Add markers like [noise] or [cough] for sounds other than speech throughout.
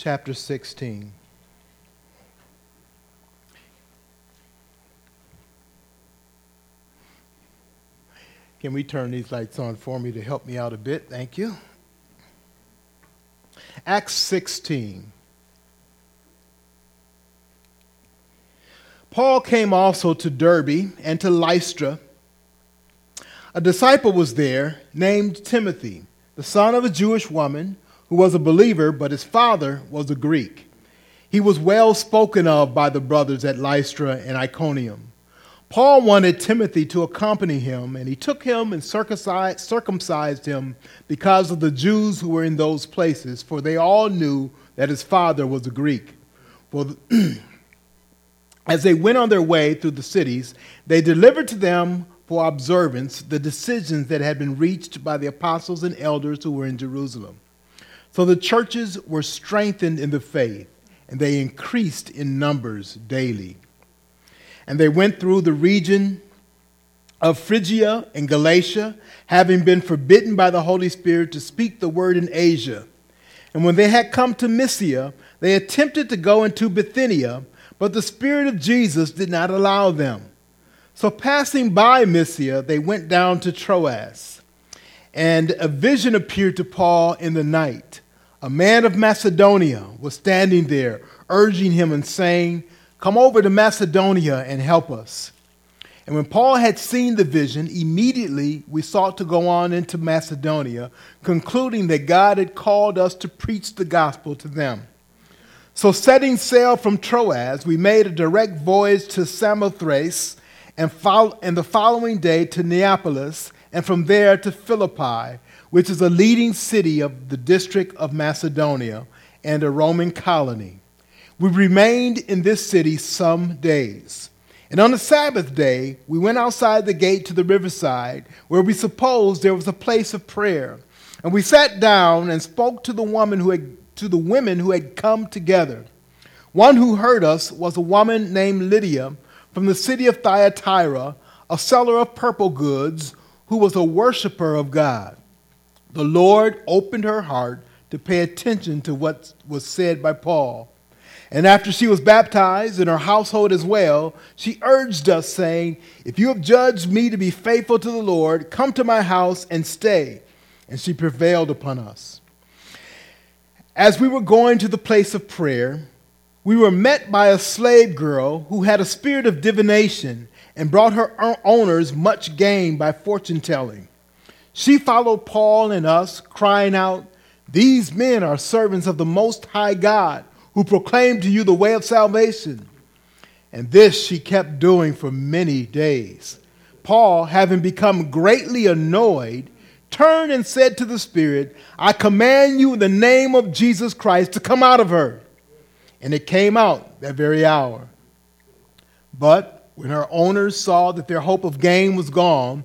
chapter 16. Can we turn these lights on for me to help me out a bit? Thank you. Acts 16. Paul came also to Derbe and to Lystra. A disciple was there named Timothy, the son of a Jewish woman who was a believer, but his father was a Greek. He was well spoken of by the brothers at Lystra and Iconium. Paul wanted Timothy to accompany him, and he took him and circumcised him because of the Jews who were in those places, for they all knew that his father was a Greek. For [clears throat] as they went on their way through the cities, they delivered to them for observance the decisions that had been reached by the apostles and elders who were in Jerusalem. So the churches were strengthened in the faith, and they increased in numbers daily. And they went through the region of Phrygia and Galatia, having been forbidden by the Holy Spirit to speak the word in Asia. And when they had come to Mysia, they attempted to go into Bithynia, but the Spirit of Jesus did not allow them. So, passing by Mysia, they went down to Troas. And a vision appeared to Paul in the night. A man of Macedonia was standing there, urging him and saying, Come over to Macedonia and help us. And when Paul had seen the vision, immediately we sought to go on into Macedonia, concluding that God had called us to preach the gospel to them. So, setting sail from Troas, we made a direct voyage to Samothrace, and, fo- and the following day to Neapolis, and from there to Philippi, which is a leading city of the district of Macedonia and a Roman colony. We remained in this city some days. And on the Sabbath day, we went outside the gate to the riverside, where we supposed there was a place of prayer. And we sat down and spoke to the woman who had, to the women who had come together. One who heard us was a woman named Lydia from the city of Thyatira, a seller of purple goods, who was a worshiper of God. The Lord opened her heart to pay attention to what was said by Paul. And after she was baptized in her household as well, she urged us, saying, If you have judged me to be faithful to the Lord, come to my house and stay. And she prevailed upon us. As we were going to the place of prayer, we were met by a slave girl who had a spirit of divination and brought her owners much gain by fortune telling. She followed Paul and us, crying out, These men are servants of the Most High God who proclaim to you the way of salvation. And this she kept doing for many days. Paul, having become greatly annoyed, turned and said to the Spirit, I command you in the name of Jesus Christ to come out of her. And it came out that very hour. But when her owners saw that their hope of gain was gone,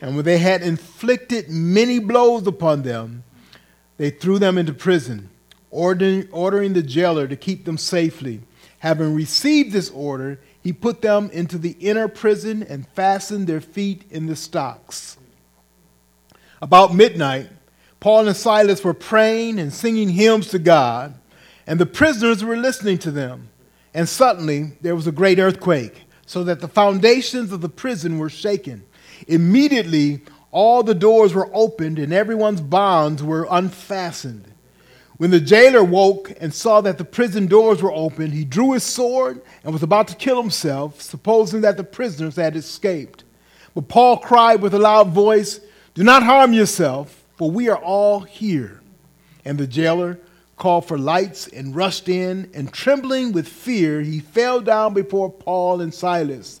And when they had inflicted many blows upon them, they threw them into prison ordering, ordering the jailer to keep them safely. Having received this order, he put them into the inner prison and fastened their feet in the stocks. About midnight, Paul and Silas were praying and singing hymns to God, and the prisoners were listening to them. And suddenly there was a great earthquake, so that the foundations of the prison were shaken. Immediately, all the doors were opened and everyone's bonds were unfastened. When the jailer woke and saw that the prison doors were open, he drew his sword and was about to kill himself, supposing that the prisoners had escaped. But Paul cried with a loud voice, Do not harm yourself, for we are all here. And the jailer called for lights and rushed in, and trembling with fear, he fell down before Paul and Silas.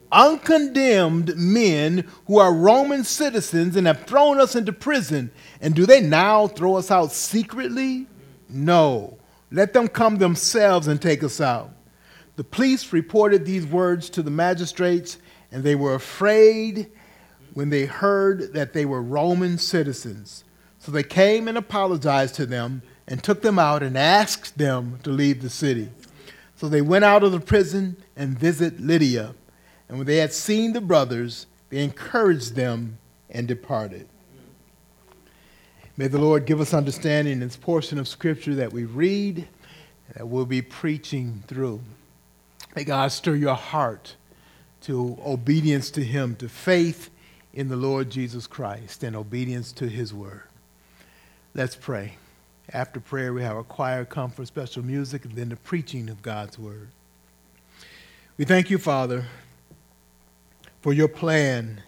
uncondemned men who are Roman citizens, and have thrown us into prison. And do they now throw us out secretly? No. Let them come themselves and take us out. The police reported these words to the magistrates, and they were afraid when they heard that they were Roman citizens. So they came and apologized to them and took them out and asked them to leave the city. So they went out of the prison and visited Lydia. And when they had seen the brothers, they encouraged them and departed. May the Lord give us understanding in this portion of Scripture that we read, and that we'll be preaching through. May God stir your heart to obedience to Him, to faith in the Lord Jesus Christ, and obedience to His word. Let's pray. After prayer, we have a choir come for special music and then the preaching of God's word. We thank you, Father, for your plan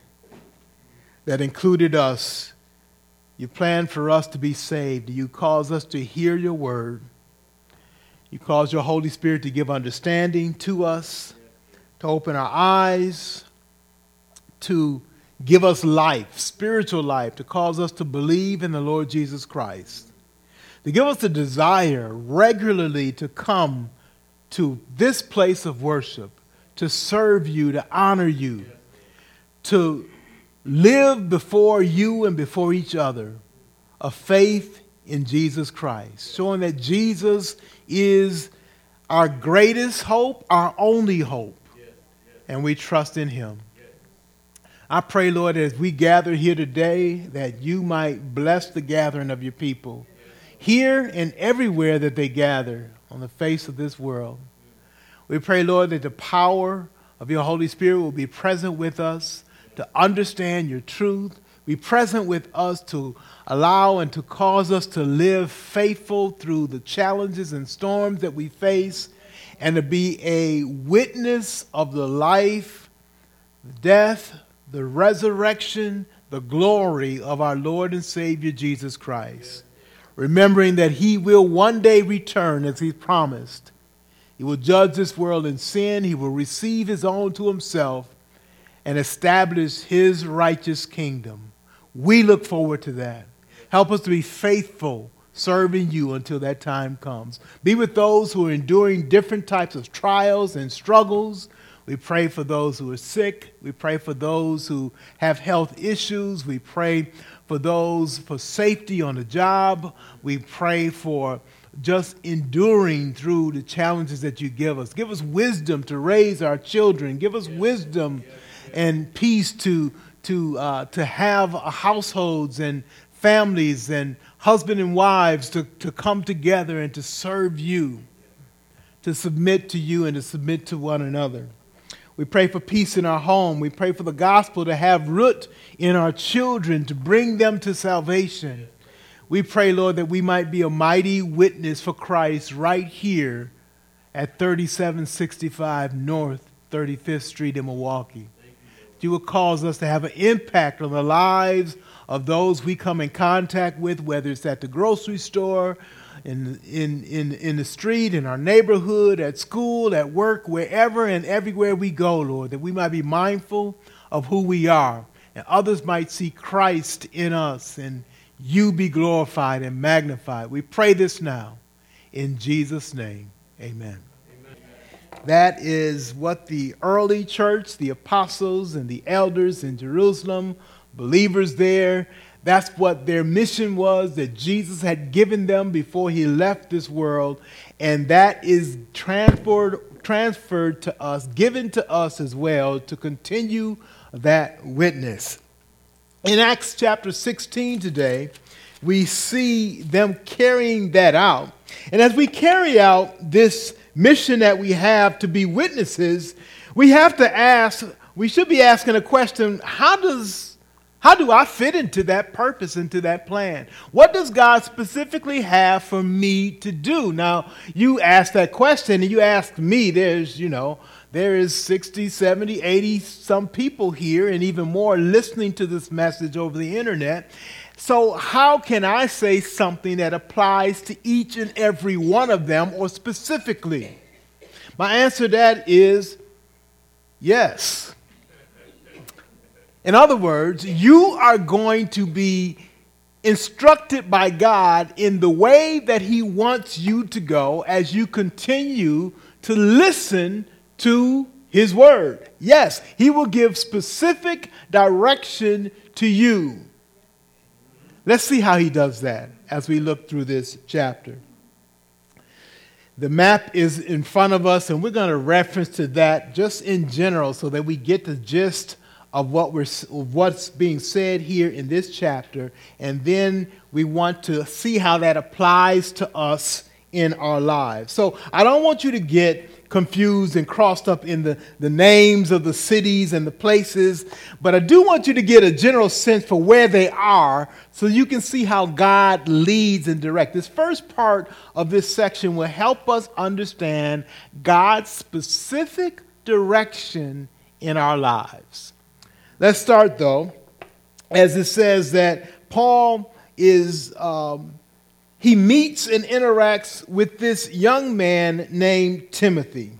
that included us. You planned for us to be saved. You caused us to hear your word. You caused your Holy Spirit to give understanding to us, to open our eyes, to give us life, spiritual life, to cause us to believe in the Lord Jesus Christ, to give us the desire regularly to come to this place of worship, to serve you, to honor you, to live before you and before each other a faith in Jesus Christ, showing that Jesus is our greatest hope, our only hope, and we trust in him. I pray, Lord, as we gather here today, that you might bless the gathering of your people here and everywhere that they gather on the face of this world. We pray, Lord, that the power of your Holy Spirit will be present with us to understand your truth, be present with us to allow and to cause us to live faithful through the challenges and storms that we face, and to be a witness of the life, the death, the resurrection, the glory of our Lord and Savior Jesus Christ. Remembering that He will one day return as He promised. He will judge this world in sin, He will receive His own to Himself, and establish His righteous kingdom. We look forward to that. Help us to be faithful serving you until that time comes. Be with those who are enduring different types of trials and struggles. We pray for those who are sick. We pray for those who have health issues. We pray for those for safety on the job. We pray for just enduring through the challenges that you give us. Give us wisdom to raise our children. Give us wisdom and peace to to, uh, to have households and families and husband and wives to, to come together and to serve you, to submit to you and to submit to one another. We pray for peace in our home. We pray for the gospel to have root in our children, to bring them to salvation. We pray, Lord, that we might be a mighty witness for Christ right here at 3765 North 35th Street in Milwaukee you will cause us to have an impact on the lives of those we come in contact with, whether it's at the grocery store, in, in, in, in the street, in our neighborhood, at school, at work, wherever and everywhere we go, Lord, that we might be mindful of who we are, and others might see Christ in us, and you be glorified and magnified. We pray this now. In Jesus' name, amen. That is what the early church, the apostles and the elders in Jerusalem, believers there, that's what their mission was that Jesus had given them before he left this world. And that is transferred, transferred to us, given to us as well to continue that witness. in Acts chapter 16 today, we see them carrying that out. And as we carry out this mission that we have to be witnesses, we have to ask, we should be asking a question how does how do I fit into that purpose, into that plan? What does God specifically have for me to do? Now, you ask that question and you ask me, there's, you know, there is 60, 70, 80 some people here and even more listening to this message over the internet. So, how can I say something that applies to each and every one of them or specifically? My answer to that is yes. In other words, you are going to be instructed by God in the way that He wants you to go as you continue to listen to His Word. Yes, He will give specific direction to you. Let's see how He does that as we look through this chapter. The map is in front of us, and we're going to reference to that just in general so that we get the gist of what we're, what's being said here in this chapter, and then we want to see how that applies to us in our lives. So I don't want you to get confused and crossed up in the, the names of the cities and the places, but I do want you to get a general sense for where they are so you can see how God leads and directs. This first part of this section will help us understand God's specific direction in our lives. Let's start, though, as it says that Paul is, um, he meets and interacts with this young man named Timothy.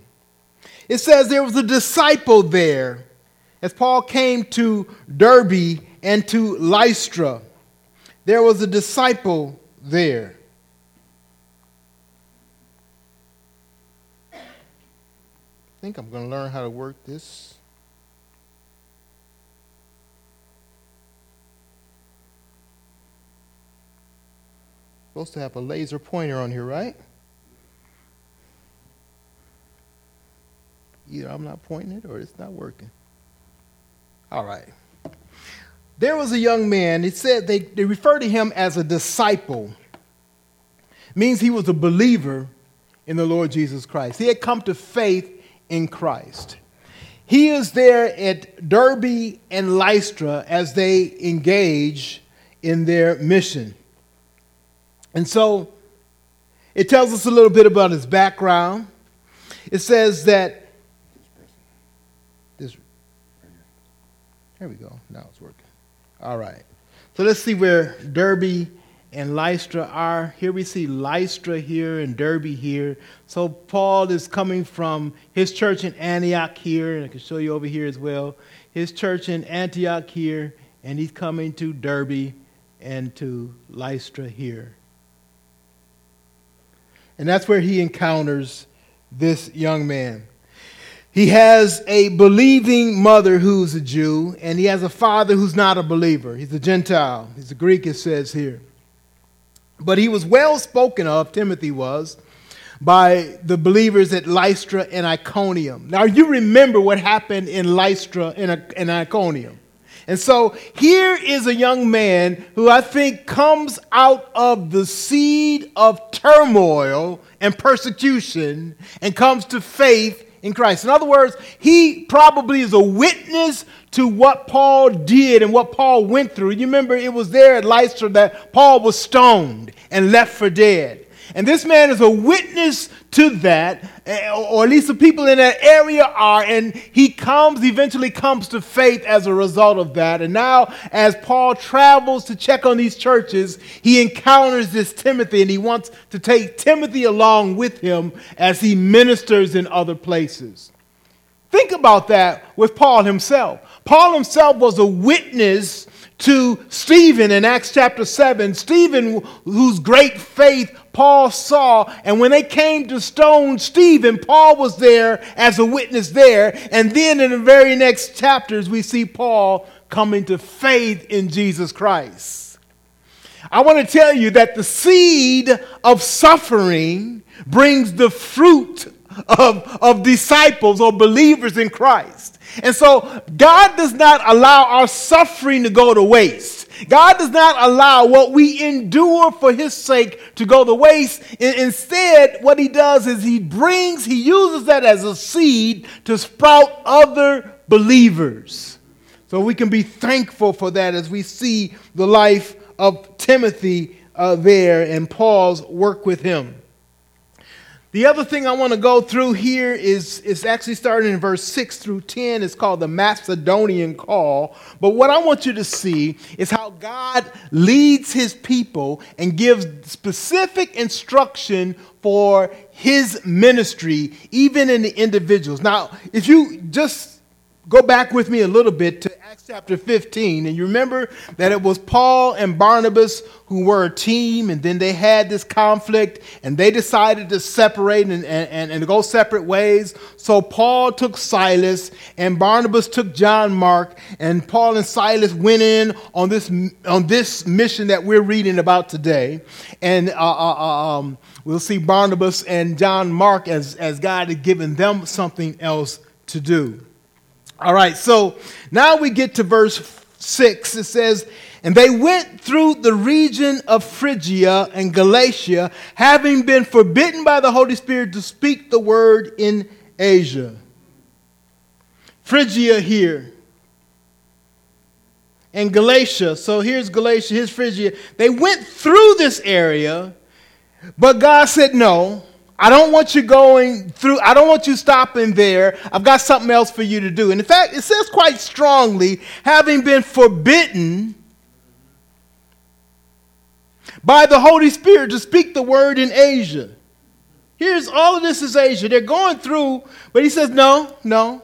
It says there was a disciple there as Paul came to Derbe and to Lystra. There was a disciple there. I think I'm going to learn how to work this. Supposed to have a laser pointer on here, right? Either I'm not pointing it or it's not working. All right. There was a young man, it said they, they refer to him as a disciple. Means he was a believer in the Lord Jesus Christ. He had come to faith in Christ. He is there at Derbe and Lystra as they engage in their mission. And so it tells us a little bit about his background. It says that this there we go. Now it's working. All right. So let's see where Derbe and Lystra are. Here we see Lystra here and Derbe here. So Paul is coming from his church in Antioch here, and I can show you over here as well. His church in Antioch here, and he's coming to Derbe and to Lystra here. And that's where he encounters this young man. He has a believing mother who's a Jew, and he has a father who's not a believer. He's a Gentile. He's a Greek, it says here. But he was well spoken of, Timothy was, by the believers at Lystra and Iconium. Now, you remember what happened in Lystra and Iconium. And so here is a young man who I think comes out of the seed of turmoil and persecution and comes to faith in Christ. In other words, he probably is a witness to what Paul did and what Paul went through. You remember it was there at Lystra that Paul was stoned and left for dead. And this man is a witness to that, eh, or at least the people in that area are, and he comes, eventually comes to faith as a result of that. And now, as Paul travels to check on these churches, he encounters this Timothy, and he wants to take Timothy along with him as he ministers in other places. Think about that with Paul himself. Paul himself was a witness to Stephen in Acts chapter 7. Stephen, whose great faith Paul saw, and when they came to stone Stephen, Paul was there as a witness there. And then in the very next chapters, we see Paul coming to faith in Jesus Christ. I want to tell you that the seed of suffering brings the fruit of, of disciples or believers in Christ. And so God does not allow our suffering to go to waste. God does not allow what we endure for his sake to go to waste. Instead, what he does is he brings, he uses that as a seed to sprout other believers. So we can be thankful for that as we see the life of Timothy uh, there and Paul's work with him. The other thing I want to go through here is, is actually starting in verse 6 through 10. It's called the Macedonian call. But what I want you to see is how God leads his people and gives specific instruction for his ministry, even in the individuals. Now, if you just Go back with me a little bit to chapter 15, and you remember that it was Paul and Barnabas who were a team, and then they had this conflict, and they decided to separate and, and, and go separate ways. So Paul took Silas, and Barnabas took John Mark, and Paul and Silas went in on this, on this mission that we're reading about today. And uh, uh, uh um, we'll see Barnabas and John Mark as, as God had given them something else to do. All right, so now we get to verse 6. It says, And they went through the region of Phrygia and Galatia, having been forbidden by the Holy Spirit to speak the word in Asia. Phrygia here. And Galatia. So here's Galatia, here's Phrygia. They went through this area, but God said no. I don't want you going through, I don't want you stopping there. I've got something else for you to do. And in fact, it says quite strongly, having been forbidden by the Holy Spirit to speak the word in Asia. Here's all of this is Asia. They're going through, but he says, no, no.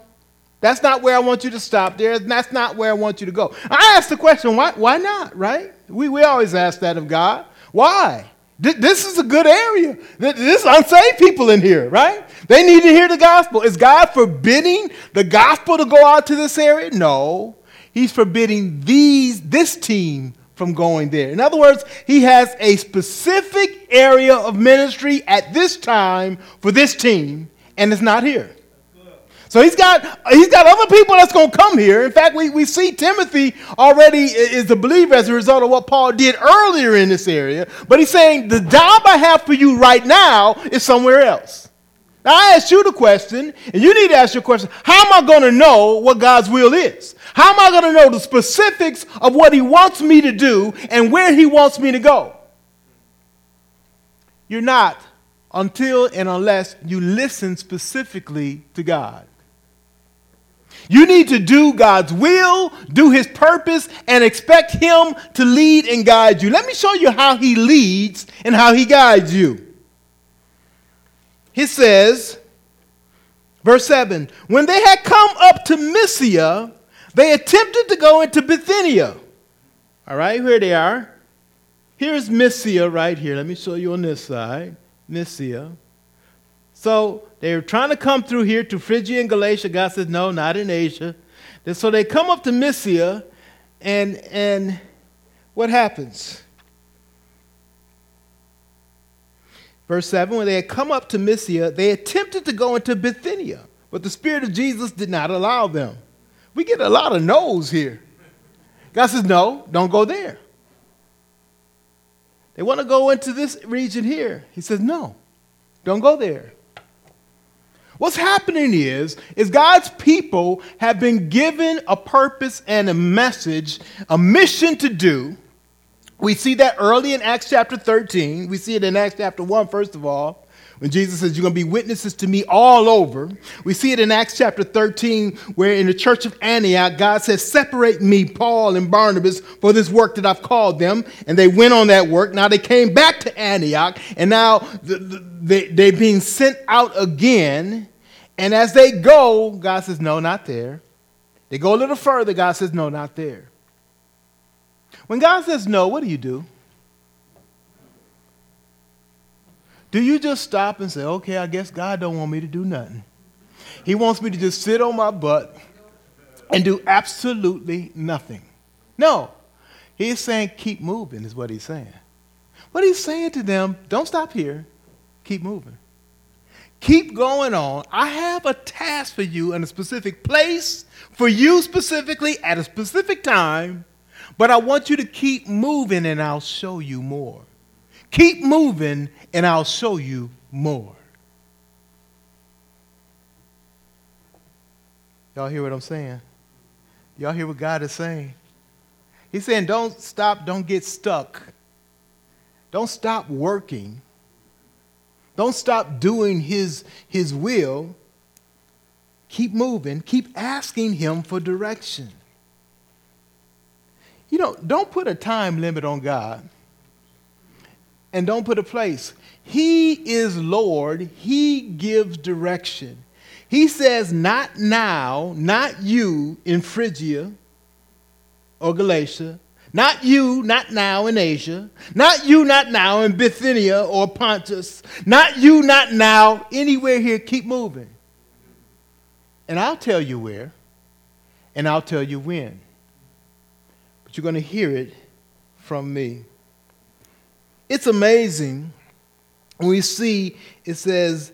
That's not where I want you to stop there. That's not where I want you to go. I asked the question, why, why not, right? We, we always ask that of God. Why? This is a good area. There's unsaved people in here, right? They need to hear the gospel. Is God forbidding the gospel to go out to this area? No. He's forbidding these, this team from going there. In other words, he has a specific area of ministry at this time for this team, and it's not here. So he's got, he's got other people that's going to come here. In fact, we, we see Timothy already is a believer as a result of what Paul did earlier in this area. But he's saying, the job I have for you right now is somewhere else. Now, I asked you the question, and you need to ask your question how am I going to know what God's will is? How am I going to know the specifics of what He wants me to do and where He wants me to go? You're not until and unless you listen specifically to God. You need to do God's will, do His purpose, and expect Him to lead and guide you. Let me show you how He leads and how He guides you. He says, verse 7 When they had come up to Mysia, they attempted to go into Bithynia. All right, here they are. Here's Mysia right here. Let me show you on this side. Mysia. So they were trying to come through here to Phrygia and Galatia. God says, no, not in Asia. And so they come up to Mysia, and, and what happens? Verse 7 When they had come up to Mysia, they attempted to go into Bithynia, but the Spirit of Jesus did not allow them. We get a lot of no's here. God says, No, don't go there. They want to go into this region here. He says, No, don't go there. What's happening is, is God's people have been given a purpose and a message, a mission to do. We see that early in Acts chapter 13. We see it in Acts chapter 1, first of all, when Jesus says, You're going to be witnesses to me all over. We see it in Acts chapter 13, where in the church of Antioch, God says, Separate me, Paul and Barnabas, for this work that I've called them. And they went on that work. Now they came back to Antioch, and now they, they're being sent out again. And as they go, God says, No, not there. They go a little further, God says, No, not there. When God says no, what do you do? Do you just stop and say, okay, I guess God don't want me to do nothing. He wants me to just sit on my butt and do absolutely nothing. No. He's saying, keep moving, is what he's saying. What he's saying to them, don't stop here, keep moving. Keep going on. I have a task for you in a specific place, for you specifically, at a specific time, but I want you to keep moving and I'll show you more. Keep moving and I'll show you more. Y'all hear what I'm saying? Y'all hear what God is saying? He's saying, don't stop, don't get stuck. Don't stop working. Don't stop doing his, his will. Keep moving. Keep asking him for direction. You know, don't put a time limit on God. And don't put a place. He is Lord. He gives direction. He says, not now, not you in Phrygia or Galatia, not you, not now in Asia, not you, not now in Bithynia or Pontus, not you, not now anywhere here. Keep moving. And I'll tell you where, and I'll tell you when. But you're going to hear it from me. It's amazing we see it says,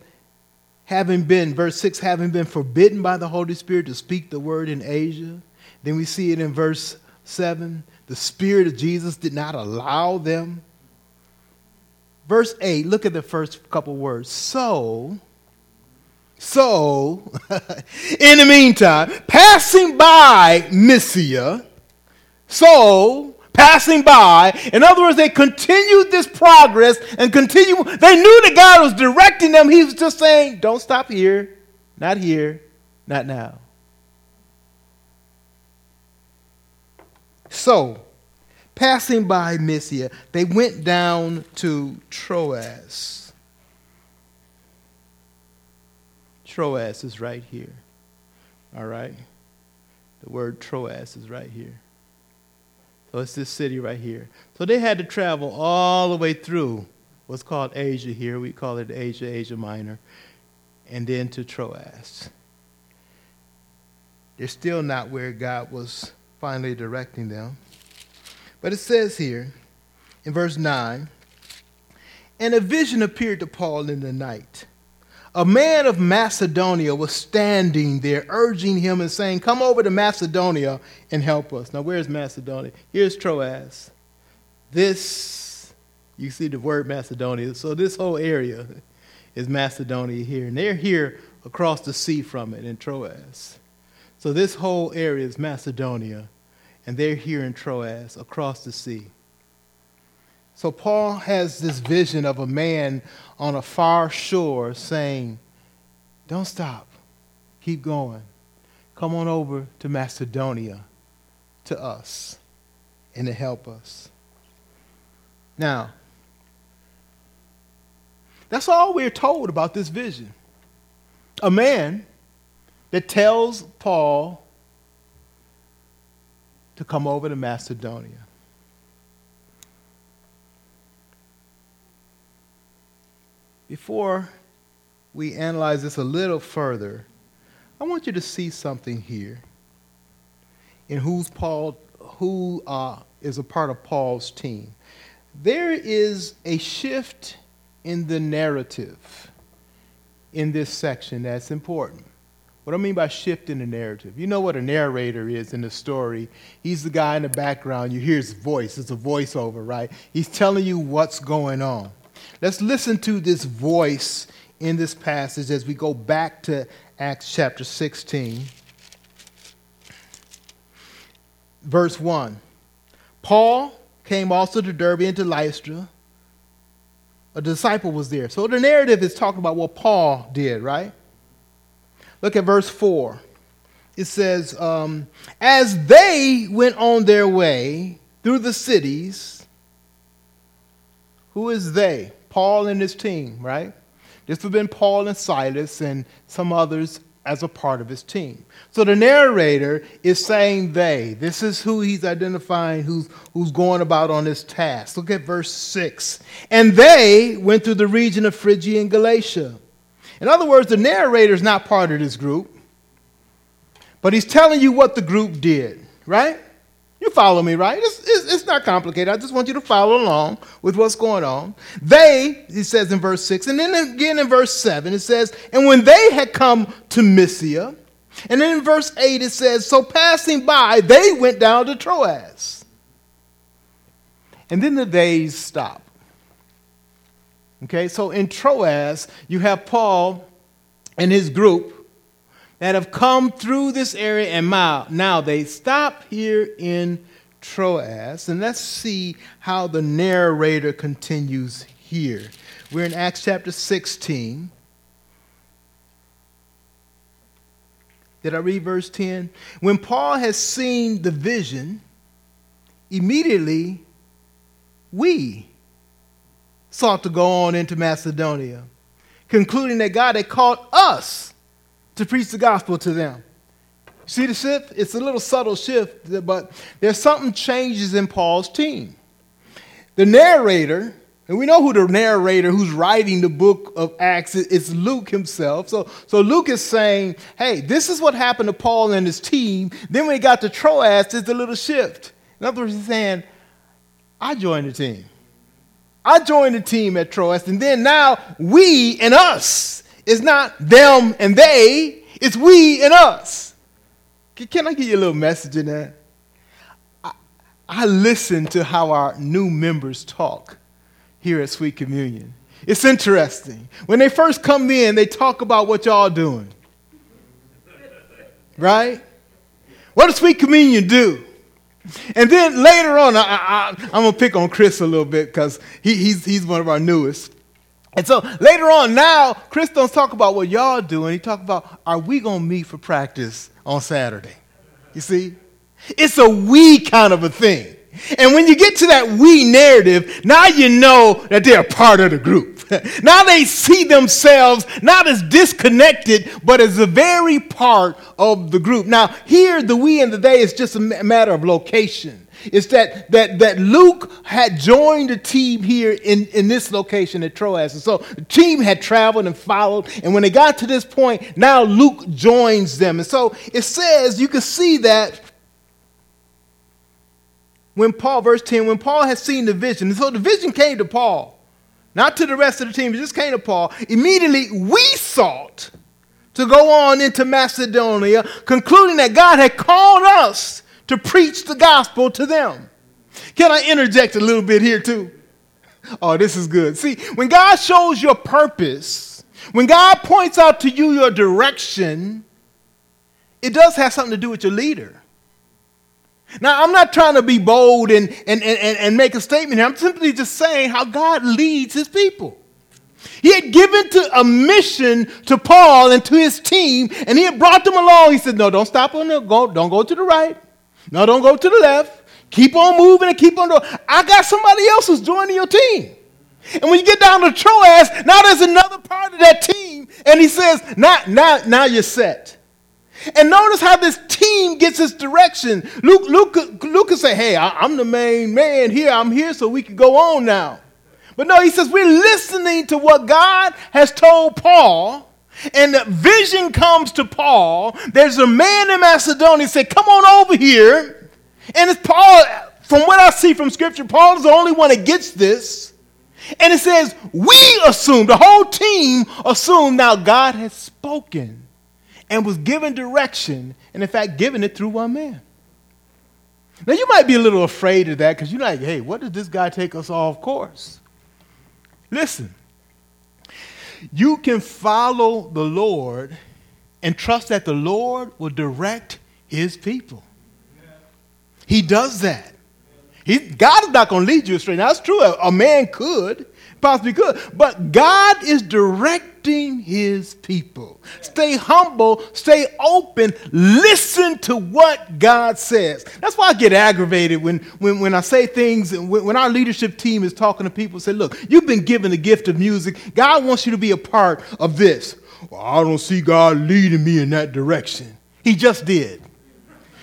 having been, verse 6, having been forbidden by the Holy Spirit to speak the word in Asia. Then we see it in verse 7, the Spirit of Jesus did not allow them. Verse 8, look at the first couple words. So, so, [laughs] in the meantime, passing by Mysia, so passing by. In other words, they continued this progress and continue. They knew that God was directing them. He was just saying, don't stop here, not here, not now. So, passing by Mysia, they went down to Troas. Troas is right here. All right? The word Troas is right here. So it's this city right here. So they had to travel all the way through what's called Asia here. We call it Asia, Asia Minor, and then to Troas. They're still not where God was finally directing them. But it says here in verse 9 And a vision appeared to Paul in the night a man of Macedonia was standing there, urging him and saying, Come over to Macedonia and help us. Now, where's Macedonia? Here's Troas. This, you see the word Macedonia. So, this whole area is Macedonia here. And they're here across the sea from it in Troas. So, this whole area is Macedonia. And they're here in Troas across the sea. So Paul has this vision of a man on a far shore saying, Don't stop, keep going. Come on over to Macedonia to us and to help us. Now, that's all we're told about this vision. A man that tells Paul to come over to Macedonia. Before we analyze this a little further, I want you to see something here in who's Paul, who uh, is a part of Paul's team. There is a shift in the narrative in this section that's important. What I mean by shift in the narrative, you know what a narrator is in the story. He's the guy in the background. You hear his voice. It's a voiceover, right? He's telling you what's going on. Let's listen to this voice in this passage as we go back to Acts chapter 16. Verse 1. Paul came also to Derbe and to Lystra. A disciple was there. So the narrative is talking about what Paul did, right? Look at verse 4. It says, um, As they went on their way through the cities, who is they? Paul and his team, right? This would have been Paul and Silas and some others as a part of his team. So the narrator is saying they. This is who he's identifying who's, who's going about on this task. Look at verse 6. And they went through the region of Phrygia and Galatia. In other words, the narrator is not part of this group, but he's telling you what the group did, right? You follow me, right? It's, it's, it's, not complicated. I just want you to follow along with what's going on. They, he says in verse 6, and then again in verse 7, it says, And when they had come to Mysia, and then in verse 8 it says, So passing by, they went down to Troas. And then the days stop. Okay, so in Troas, you have Paul and his group that have come through this area and now they stop here in Troas. And let's see how the narrator continues here. We're in Acts chapter 16. Did I read verse 10? When Paul has seen the vision, immediately we sought to go on into Macedonia, concluding that God had called us to preach the gospel to them. See the shift? It's a little subtle shift, but there's something changes in Paul's team. The narrator, and we know who the narrator who's writing the book of Acts is, Luke himself. So, so Luke is saying, hey, this is what happened to Paul and his team. Then when he got to Troas, there's a little shift. In other words, he's saying, I joined the team. I joined the team at Troas, and then now we and us. It's not them and they, it's we and us. Can I give you a little message in that? I, I listen to how our new members talk here at Sweet Communion. It's interesting. When they first come in, they talk about what y'all doing. Right? What does Sweet Communion do? And then later on, I, am going to pick on Chris a little bit because he, he's, he's one of our newest. And so later on, now, Chris don't talk about what y'all doing. He talk about, are we going to meet for practice on Saturday? You see? It's a we kind of a thing. And when you get to that we narrative, now you know that they're part of the group. [laughs] now they see themselves not as disconnected, but as a very part of the group. Now, here, the we and the they is just a matter of location. It's that, that, that Luke had joined the team here in, in this location at Troas. And so the team had traveled and followed. And when they got to this point, now Luke joins them. And so it says, you can see that when Paul, verse 10, when Paul had seen the vision, and so the vision came to Paul, not to the rest of the team, it just came to Paul. Immediately we sought to go on into Macedonia, concluding that God had called us to preach the gospel to them. Can I interject a little bit here too? Oh, this is good. See, when God shows your purpose, when God points out to you your direction, it does have something to do with your leader. Now, I'm not trying to be bold and, and, and, and make a statement here. I'm simply just saying how God leads his people. He had given to a mission to Paul and to his team, and he had brought them along. He said, No, don't stop on the go, don't go to the right. No, don't go to the left. Keep on moving and keep on doing. I got somebody else who's joining your team. And when you get down to Troas, now there's another part of that team, and he says, now, now, now you're set. And notice how this team gets its direction. Luke, Luke, Luke can say, hey, I, I'm the main man here. I'm here so we can go on now. But no, he says, we're listening to what God has told Paul. And the vision comes to Paul. There's a man in Macedonia said, Come on over here. And it's Paul, from what I see from scripture, Paul is the only one that gets this. And it says, We assume, the whole team assumed now God has spoken and was given direction, and in fact, given it through one man. Now, you might be a little afraid of that because you're like, hey, what does this guy take us off course? Listen, you can follow the Lord and trust that the Lord will direct his people. He does that. He, God is not going to lead you astray. Now, that's true. A, a man could, possibly could. But God is directing his people. Stay humble, stay open, listen to what God says. That's why I get aggravated when, when, when I say things, when, when our leadership team is talking to people, say, look, you've been given the gift of music. God wants you to be a part of this. Well, I don't see God leading me in that direction. He just did.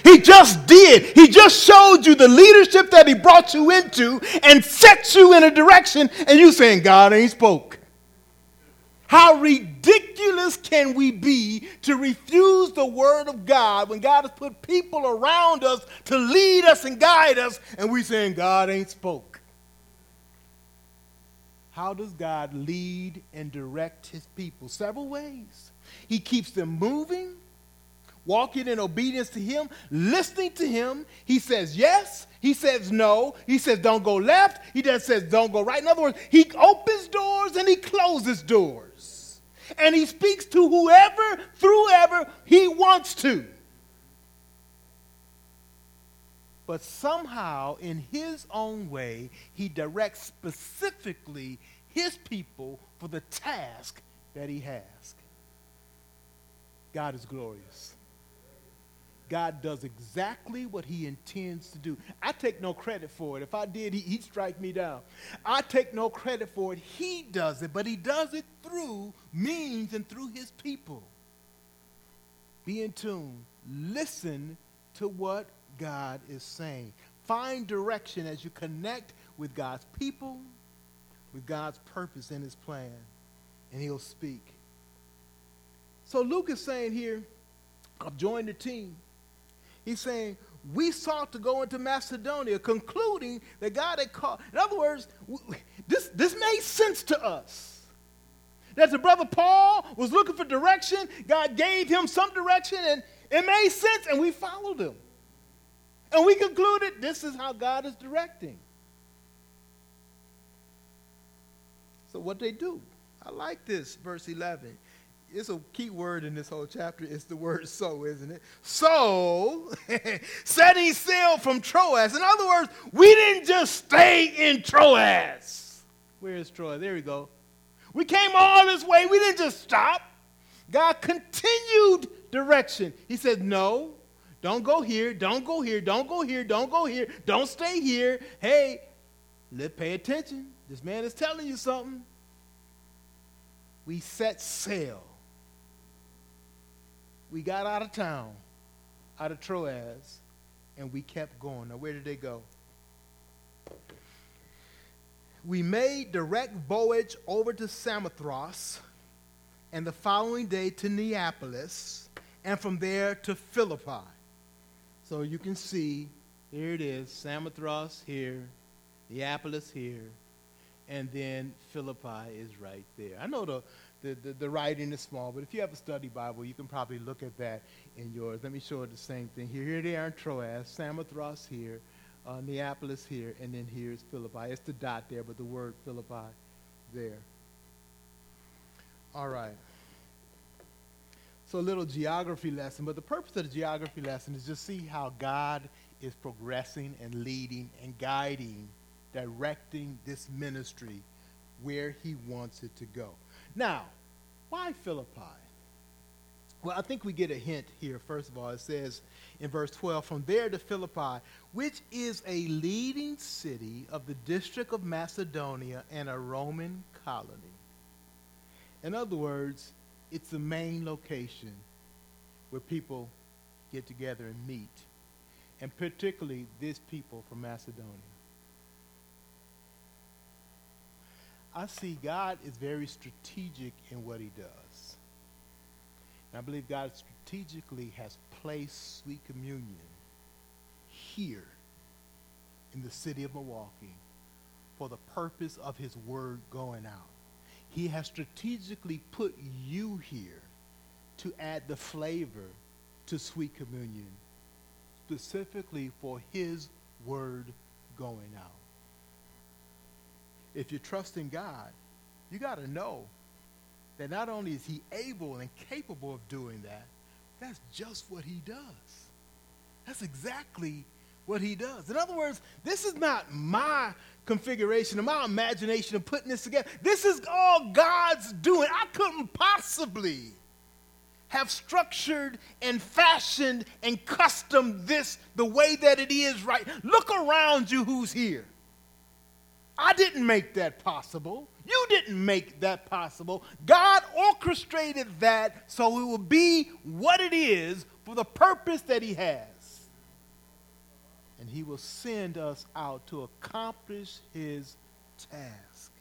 He just did. He just showed you the leadership that he brought you into and set you in a direction, and you saying, God ain't spoke. How ridiculous can we be to refuse the word of God when God has put people around us to lead us and guide us, and we saying God ain't spoke? How does God lead and direct his people? Several ways. He keeps them moving, walking in obedience to him, listening to him. He says yes, he says no, he says don't go left, he just says don't go right. In other words, he opens doors and he closes doors and he speaks to whoever, through whoever he wants to. But somehow, in his own way, he directs specifically his people for the task that he has. God is glorious. God does exactly what he intends to do. I take no credit for it. If I did, he, would strike me down. I take no credit for it. He does it, but he does it through means and through his people. Be in tune. Listen to what God is saying. Find direction as you connect with God's people, with God's purpose and his plan, and he'll speak. So Luke is saying here, I've joined the team. He's saying, we sought to go into Macedonia, concluding that God had called. In other words, this, this made sense to us. That the brother Paul was looking for direction, God gave him some direction, and it made sense, and we followed him. And we concluded this is how God is directing. So, what they do? I like this, verse 11 it's a key word in this whole chapter. It's the word so, isn't it? So, [laughs] setting sail from Troas. In other words, we didn't just stay in Troas. Where is Troy? There we go. We came all this way. We didn't just stop. God continued direction. He said, No, don't go here. Don't go here. Don't go here. Don't go here. Don't stay here. Hey, let pay attention. This man is telling you something. We set sail we got out of town, out of Troas, and we kept going. Now, where did they go? We made direct voyage over to Samothrace, and the following day to Neapolis, and from there to Philippi. So you can see, here it is Samothrace here, Neapolis here, and then Philippi is right there. I know the the, the, the, writing is small, but if you have a study Bible, you can probably look at that in yours. Let me show the same thing. Here, here they are in Troas, Samothrace here, uh, Neapolis here, and then here's Philippi. It's the dot there, but the word Philippi there. All right. So a little geography lesson, but the purpose of the geography lesson is just see how God is progressing and leading and guiding, directing this ministry where he wants it to go. Now, why Philippi? Well, I think we get a hint here, first of all. It says in verse 12, from there to Philippi, which is a leading city of the district of Macedonia and a Roman colony. In other words, it's the main location where people get together and meet, and particularly this people from Macedonia. I see God is very strategic in what he does. And I believe God strategically has placed sweet communion here in the city of Milwaukee for the purpose of his word going out. He has strategically put you here to add the flavor to sweet communion, specifically for his word going out if you trust in God, you got to know that not only is he able and capable of doing that, that's just what he does. That's exactly what he does. In other words, this is not my configuration or my imagination of putting this together. This is all God's doing. I couldn't possibly have structured and fashioned and custom this the way that it is right. Look around you who's here. I didn't make that possible. You didn't make that possible. God orchestrated that so it will be what it is for the purpose that He has. And He will send us out to accomplish His task.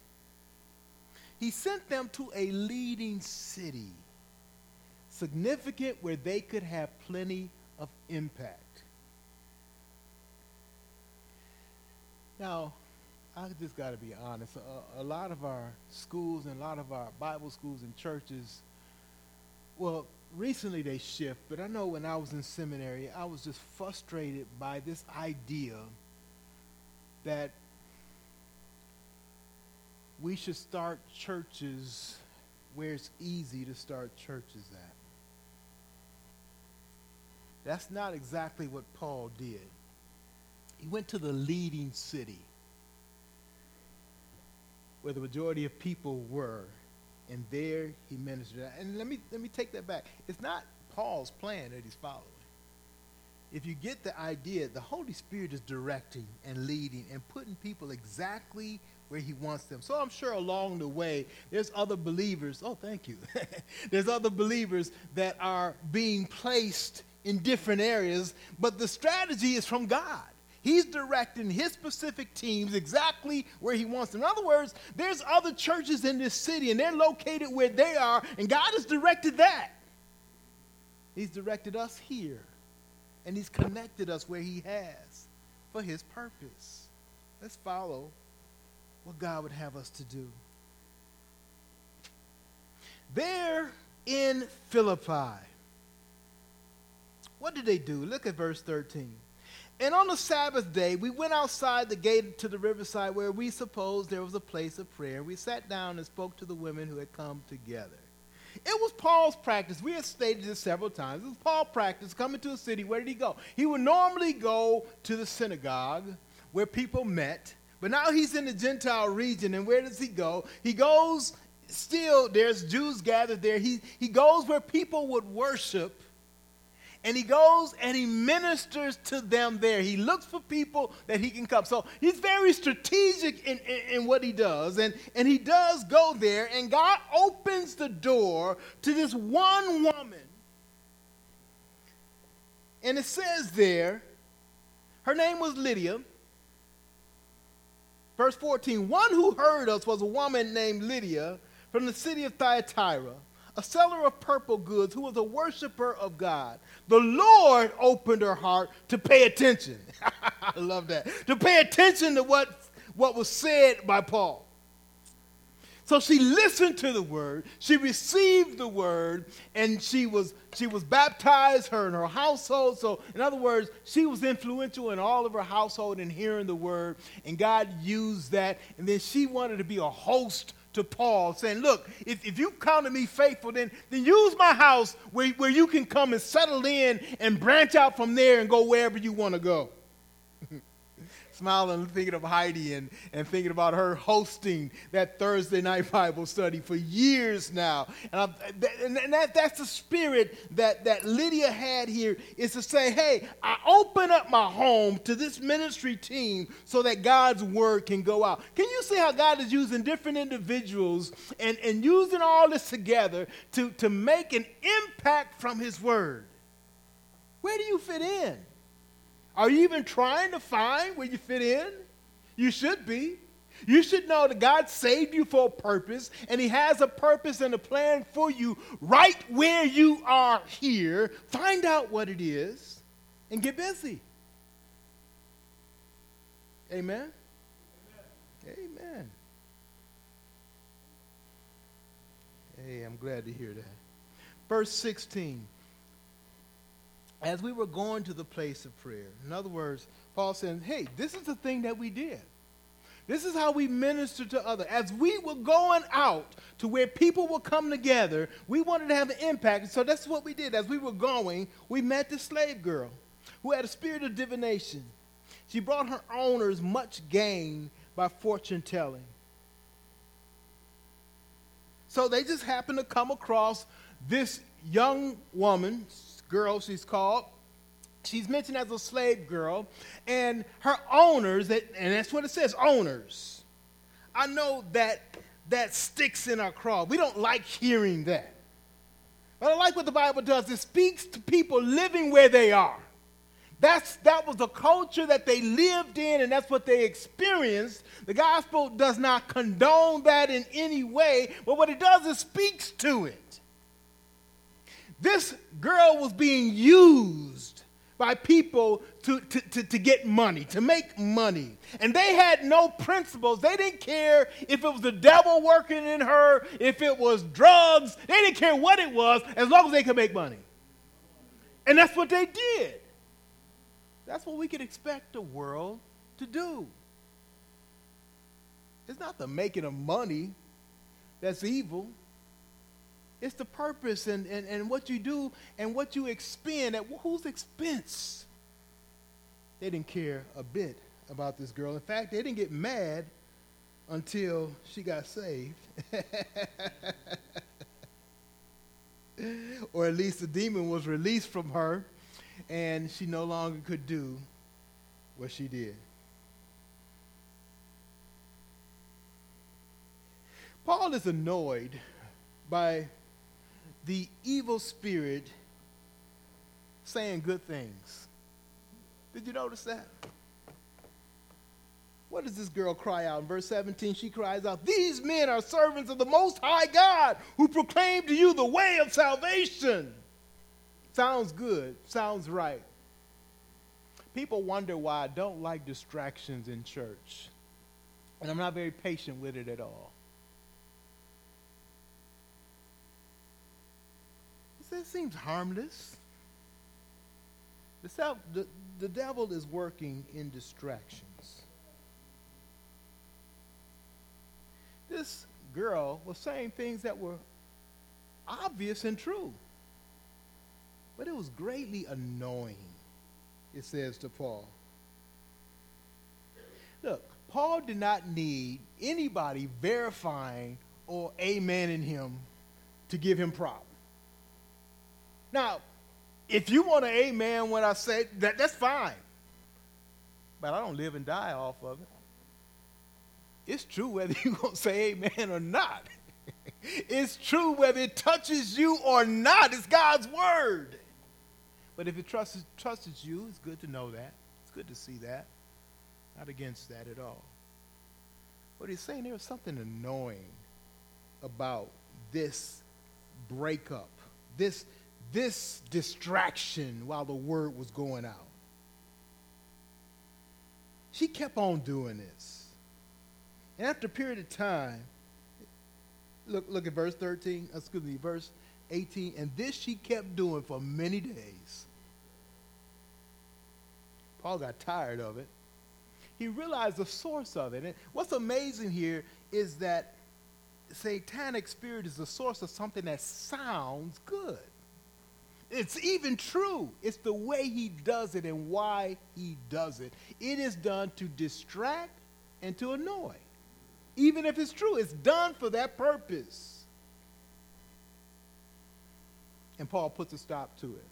he sent them to a leading city, significant where they could have plenty of impact. Now, I just got to be honest. A, a, lot of our schools and a lot of our Bible schools and churches, well, recently they shift, but I know when I was in seminary, I was just frustrated by this idea that we should start churches where it's easy to start churches at. That's not exactly what Paul did. He went to the leading city where the majority of people were, and there he ministered. And let me let me take that back. It's not Paul's plan that he's following. If you get the idea, the Holy Spirit is directing and leading and putting people exactly where he wants them. So I'm sure along the way, there's other believers. Oh, thank you. [laughs] there's other believers that are being placed in different areas, but the strategy is from God. He's directing his specific teams exactly where he wants them. In other words, there's other churches in this city, and they're located where they are, and God has directed that. He's directed us here, and he's connected us where he has for his purpose. Let's follow what God would have us to do. There in Philippi, what did they do? Look at verse 13. And on the Sabbath day, we went outside the gate to the riverside where we supposed there was a place of prayer. We sat down and spoke to the women who had come together. It was Paul's practice. We have stated this several times. It was Paul's practice coming to a city. Where did he go? He would normally go to the synagogue where people met but now he's in the Gentile region, and where does he go? He goes, still, there's Jews gathered there. He, he goes where people would worship, and he goes and he ministers to them there. He looks for people that he can come. So he's very strategic in, in, in what he does, and, and he does go there, and God opens the door to this one woman. And it says there, her name was Lydia. Verse 14 One who heard us was a woman named Lydia from the city of Thyatira, a seller of purple goods who was a worshiper of God. The Lord opened her heart to pay attention. [laughs] I love that. To pay attention to what, what was said by Paul. So she listened to the word, she received the word, and she was she was baptized, her and her household. So, in other words, she was influential in all of her household in hearing the word, and God used that. And then she wanted to be a host to Paul, saying, Look, if, if you count me faithful, then, then use my house where, where you can come and settle in and branch out from there and go wherever you want to go [laughs] smiling thinking of Heidi and, and thinking about her hosting that Thursday night Bible study for years now. And, and that, that's the spirit that, that Lydia had here is to say, hey, I open up my home to this ministry team so that God's word can go out. Can you see how God is using different individuals and, and using all this together to, to make an impact from his word? Where do you fit in? Are you even trying to find where you fit in? You should be. You should know that God saved you for a purpose, and He has a purpose and a plan for you right where you are here. Find out what it is and get busy. Amen? Amen. Hey, I'm glad to hear that. Verse 16 as we were going to the place of prayer. In other words, Paul said, hey, this is the thing that we did. This is how we minister to others. As we were going out to where people will come together, we wanted to have an impact. So that's what we did. As we were going, we met this slave girl who had a spirit of divination. She brought her owners much gain by fortune telling. So they just happened to come across this young woman, girl, she's called. She's mentioned as a slave girl, and her owners, and that's what it says, owners. I know that that sticks in our craw. We don't like hearing that. But I like what the Bible does. It speaks to people living where they are. That's, that was the culture that they lived in, and that's what they experienced. The gospel does not condone that in any way, but what it does is speaks to it. This girl was being used by people to, to, to, to, get money, to make money. And they had no principles. They didn't care if it was the devil working in her, if it was drugs. They didn't care what it was, as long as they could make money. And that's what they did. That's what we could expect the world to do. It's not the making of money that's evil. It's the purpose and, and, and what you do and what you expend at whose expense. They didn't care a bit about this girl. In fact, they didn't get mad until she got saved. [laughs] or at least the demon was released from her and she no longer could do what she did. Paul is annoyed by the evil spirit saying good things. Did you notice that? What does this girl cry out? In verse 17, she cries out, These men are servants of the Most High God who proclaim to you the way of salvation. Sounds good, sounds right. People wonder why I don't like distractions in church, and I'm not very patient with it at all. It seems harmless. The, self, the, the devil is working in distractions. This girl was saying things that were obvious and true. But it was greatly annoying, it says to Paul. Look, Paul did not need anybody verifying or amening him to give him props. Now, if you want to amen when I say that, that's fine. But I don't live and die off of it. It's true whether [laughs] you're going to say amen or not. [laughs] it's true whether it touches you or not. It's God's word. But if it trusts, trusts you, it's good to know that. It's good to see that. Not against that at all. But he's saying there was something annoying about this breakup, this, this distraction while the word was going out. She kept on doing this. And after a period of time, look, look at verse 13, excuse me, verse 18, and this she kept doing for many days. Paul got tired of it. He realized the source of it. And what's amazing here is that satanic spirit is the source of something that sounds good. It's even true. It's the way he does it and why he does it. It is done to distract and to annoy. Even if it's true, it's done for that purpose. And Paul puts a stop to it.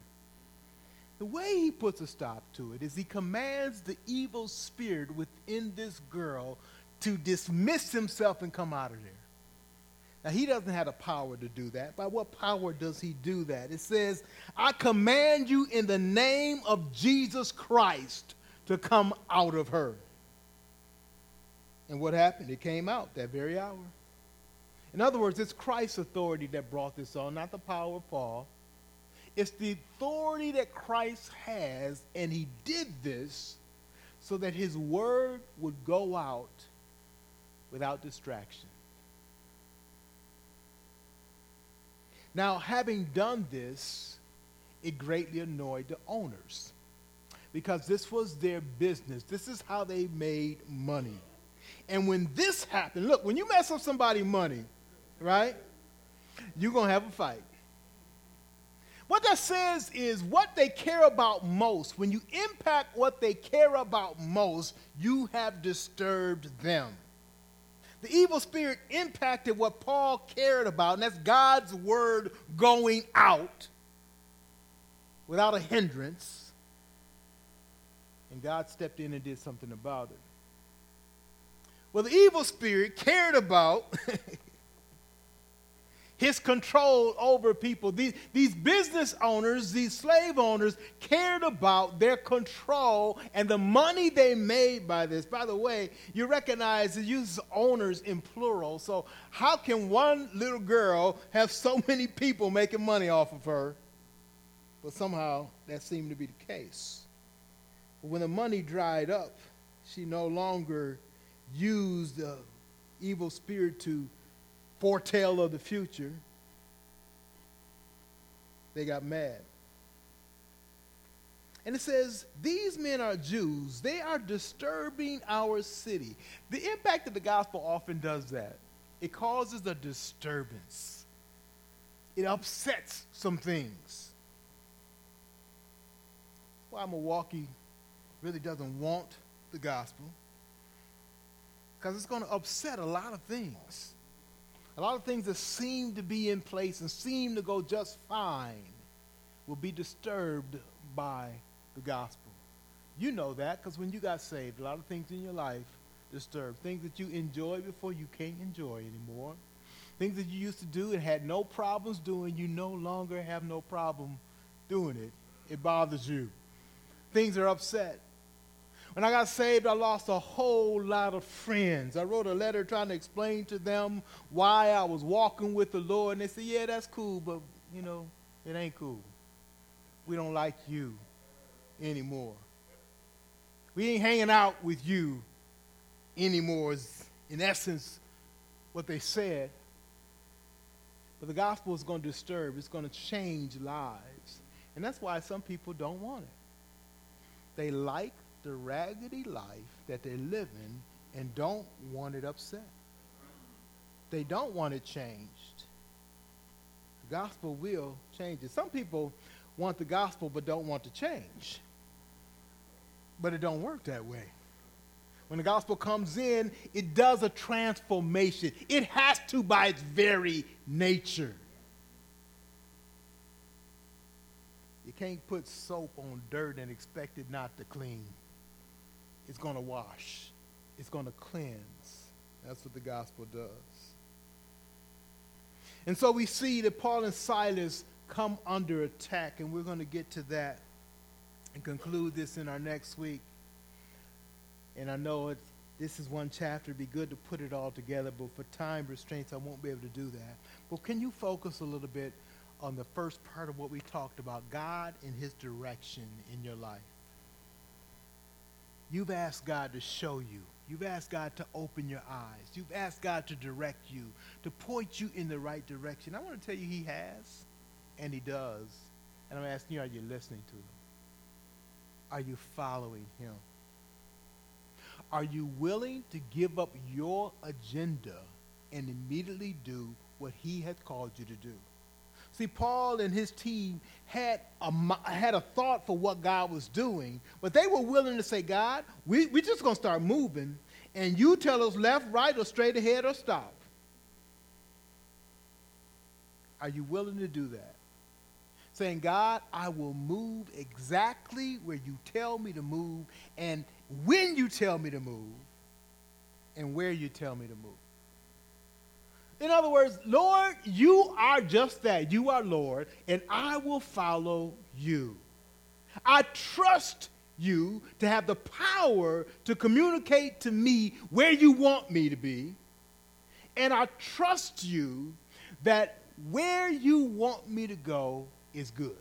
The way he puts a stop to it is he commands the evil spirit within this girl to dismiss himself and come out of there. Now, he doesn't have the power to do that. By what power does he do that? It says, I command you in the name of Jesus Christ to come out of her. And what happened? It came out that very hour. In other words, it's Christ's authority that brought this on, not the power of Paul. It's the authority that Christ has, and he did this so that his word would go out without distraction. Now, having done this, it greatly annoyed the owners because this was their business. This is how they made money. And when this happened, look, when you mess up somebody's money, right, you're going to have a fight. What that says is what they care about most, when you impact what they care about most, you have disturbed them. The evil spirit impacted what Paul cared about, and that's God's word going out without a hindrance. And God stepped in and did something about it. Well, the evil spirit cared about [laughs] his control over people. These, these business owners, these slave owners, cared about their control and the money they made by this. By the way, you recognize it uses owners in plural. So, how can one little girl have so [laughs] many people making money off of her? But somehow that seemed to be the case. When the money dried up, she no longer used the evil spirit to foretell of the future, they got mad. And it says, These men are Jews. They are disturbing our city. The impact of the gospel often does that. It causes a disturbance, it upsets some things. Why Milwaukee really doesn't want the gospel? Because it's going to upset a lot of things. A lot of things that seem to be in place and seem to go just fine will be disturbed by the gospel. You know that because when you got saved, a lot of things in your life disturbed. Things that you enjoyed before you can't enjoy anymore. Things that you used to do and had no problems doing, you no longer have no problem doing it. It bothers you. Things are upset. When I got saved, I lost a whole lot of friends. I wrote a letter trying to explain to them why I was walking with the Lord, and they said, Yeah, that's cool, but, you know, it ain't cool. We don't like you anymore. We ain't hanging out with you anymore, is in essence what they said. But the gospel is going to disturb, it's going to change lives. And that's why some people don't want it. They like the raggedy life that they live in and don't want it upset. They don't want it changed. The gospel will change it. Some people want the gospel but don't want to change. But it don't work that way. When the gospel comes in, it does a transformation. It has to by its very nature. You can't put soap on dirt and expect it not to clean it's going to wash, it's going to cleanse. That's what the gospel does. And so we see that Paul and Silas come under attack, and we're going to get to that and conclude this in our next week. And I know it, this is one chapter. It'd be good to put it all together, but for time restraints, I won't be able to do that. But can you focus a little bit on the first part of what we talked about God and his direction in your life? You've asked God to show you. You've asked God to open your eyes. You've asked God to direct you, to point you in the right direction. I want to tell you, He has, and He does. And I'm asking you, are you listening to Him? Are you following Him? Are you willing to give up your agenda and immediately do what He has called you to do? See, Paul and his team had a, had a thought for what God was doing, but they were willing to say, God, we, we're just going to start moving, and you tell us left, right, or straight ahead, or stop. Are you willing to do that? Saying, God, I will move exactly where you tell me to move, and when you tell me to move, and where you tell me to move. In other words, Lord, you are just that. You are Lord, and I will follow you. I trust you to have the power to communicate to me where you want me to be. And I trust you that where you want me to go is good.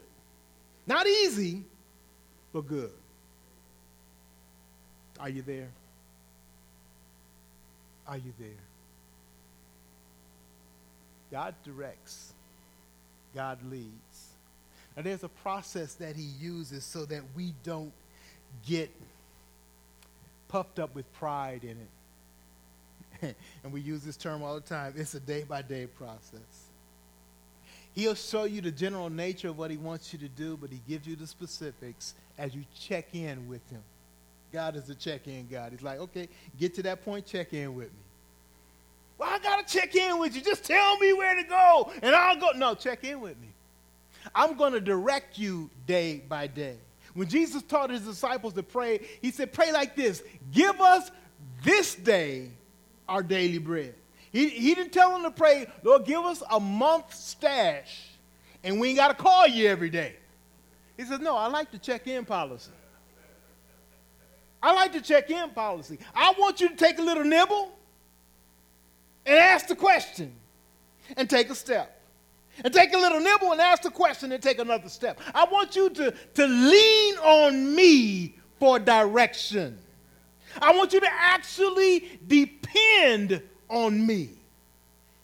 Not easy, but good. Are you there? Are you there? God directs, God leads. Now, there's a process that He uses so that we don't get puffed up with pride in it. [laughs] and we use this term all the time. It's a day by day process. He'll show you the general nature of what he wants you to do, but he gives you the specifics as you check in with him. God is a check in God. He's like, okay, get to that point, check in with me. Well, I got to check in with you. Just tell me where to go and I'll go. No, check in with me. I'm going to direct you day by day. When Jesus taught his disciples to pray, he said, Pray like this Give us this day our daily bread. He, he didn't tell them to pray, Lord, give us a month stash and we ain't got to call you every day. He says, No, I like the check in policy. I like the check in policy. I want you to take a little nibble and ask the question and take a step. And take a little nibble and ask the question and take another step. I want you to, to lean on me for direction. I want you to actually depend on me.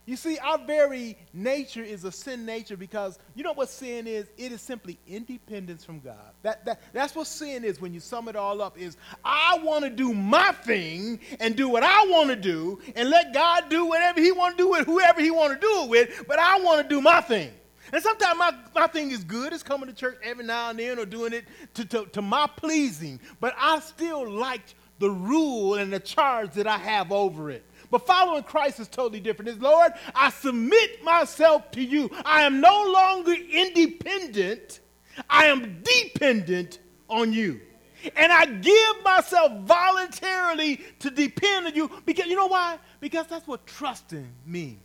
You see, our very nature is a sin nature because you know what sin is? It is simply independence from God. That, that, that's what sin is when you sum it all up is I want to do my thing and do what I want to do and let God do whatever he want to do with whoever he want to do it with, but I want to do my thing. And sometimes my, my thing is good. It's coming to church every now and then or doing it to, to, to my pleasing. But I still like the rule and the charge that I have over it. But following Christ is totally different. It's, Lord, I submit myself to you. I am no longer independent, I am dependent on you. And I give myself voluntarily to depend on you because you know why? Because that's what trusting means.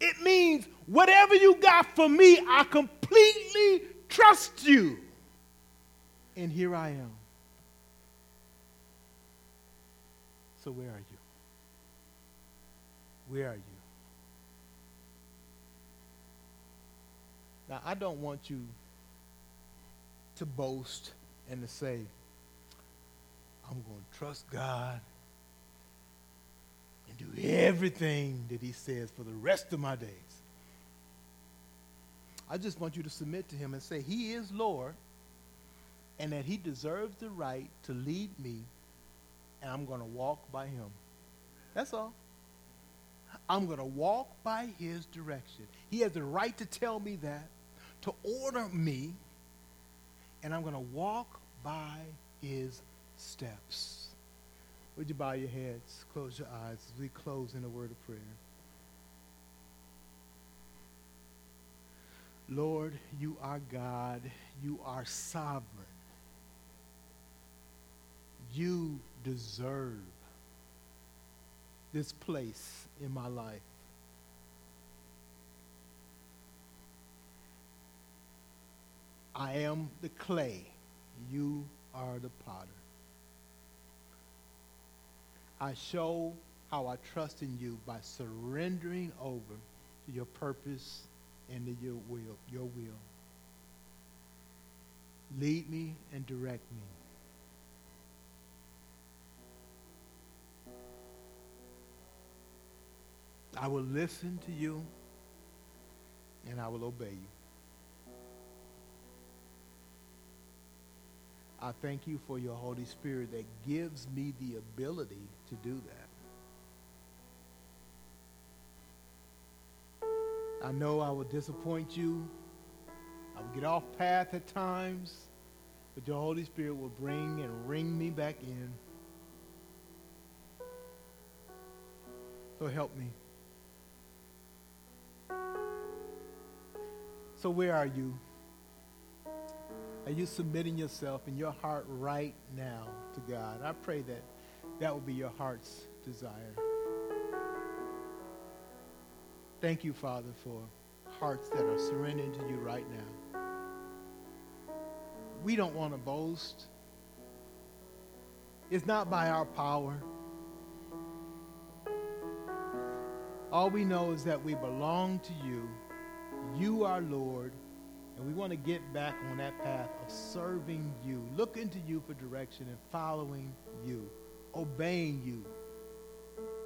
It means whatever you got for me, I completely trust you. And here I am. So, where are you? Where are you? Now, I don't want you to boast and to say, I'm going to trust God and do everything that He says for the rest of my days. I just want you to submit to Him and say, He is Lord and that He deserves the right to lead me, and I'm going to walk by Him. That's all. I'm going to walk by his direction. He has the right to tell me that, to order me, and I'm going to walk by his steps. Would you bow your heads, close your eyes as we close in a word of prayer? Lord, you are God. You are sovereign. You deserve this place in my life. I am the clay. You are the potter. I show how I trust in you by surrendering over to your purpose and to your will, your will. Lead me and direct me. I will listen to you and I will obey you. I thank you for your Holy Spirit that gives me the ability to do that. I know I will disappoint you. I will get off path at times, but your Holy Spirit will bring and ring me back in. So help me. So, where are you? Are you submitting yourself in your heart right now to God? I pray that that will be your heart's desire. Thank you, Father, for hearts that are surrendering to you right now. We don't want to boast. It's not by our power. All we know is that we belong to you you are Lord, and we want to get back on that path of serving you, looking to you for direction and following you, obeying you.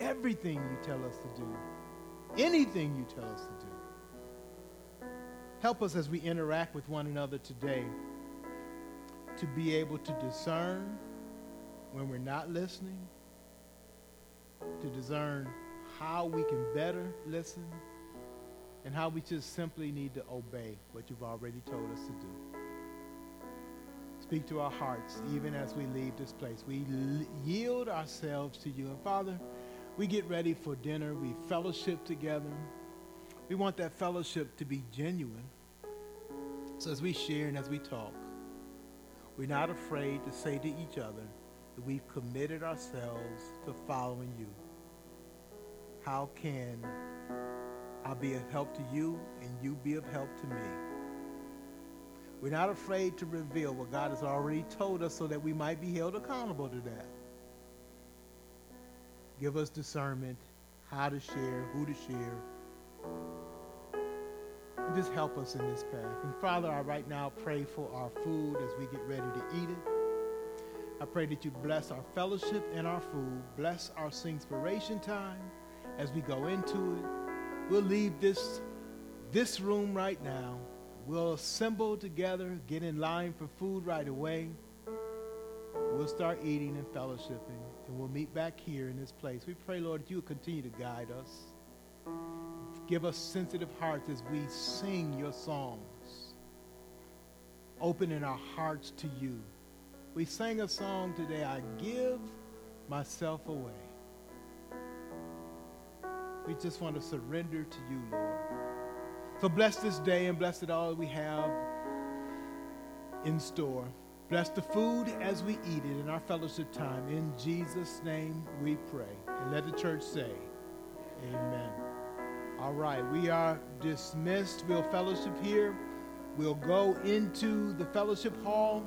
Everything you tell us to do, anything you tell us to do. Help us as we interact with one another today to be able to discern when we're not listening, to discern how we can better listen and how we just simply need to obey what you've already told us to do. Speak to our hearts even as we leave this place. We yield ourselves to you. And Father, we get ready for dinner. We fellowship together. We want that fellowship to be genuine. So as we share and as we talk, we're not afraid to say to each other that we've committed ourselves to following you. how can I be of help to you and you be of help to me? We're not afraid to reveal what God has already told us so that we might be held accountable to that. Give us discernment, how to share, who to share. And just help us in this path. And Father, I right now pray for our food as we get ready to eat it. I pray that you bless our fellowship and our food. Bless our inspiration time as we go into it. We'll leave this, this room right now. We'll assemble together, get in line for food right away. We'll start eating and fellowshipping, and we'll meet back here in this place. We pray, Lord, that you continue to guide us. Give us sensitive hearts as we sing your songs, opening our hearts to you. We sang a song today, I give myself away. We just want to surrender to you, Lord. So bless this day and bless it all we have in store. Bless the food as we eat it in our fellowship time. In Jesus' name we pray. And let the church say, Amen. All right, we are dismissed. We'll fellowship here. We'll go into the fellowship hall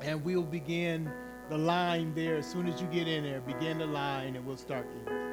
and we'll begin the line there. As soon as you get in there, begin the line and we'll start eating.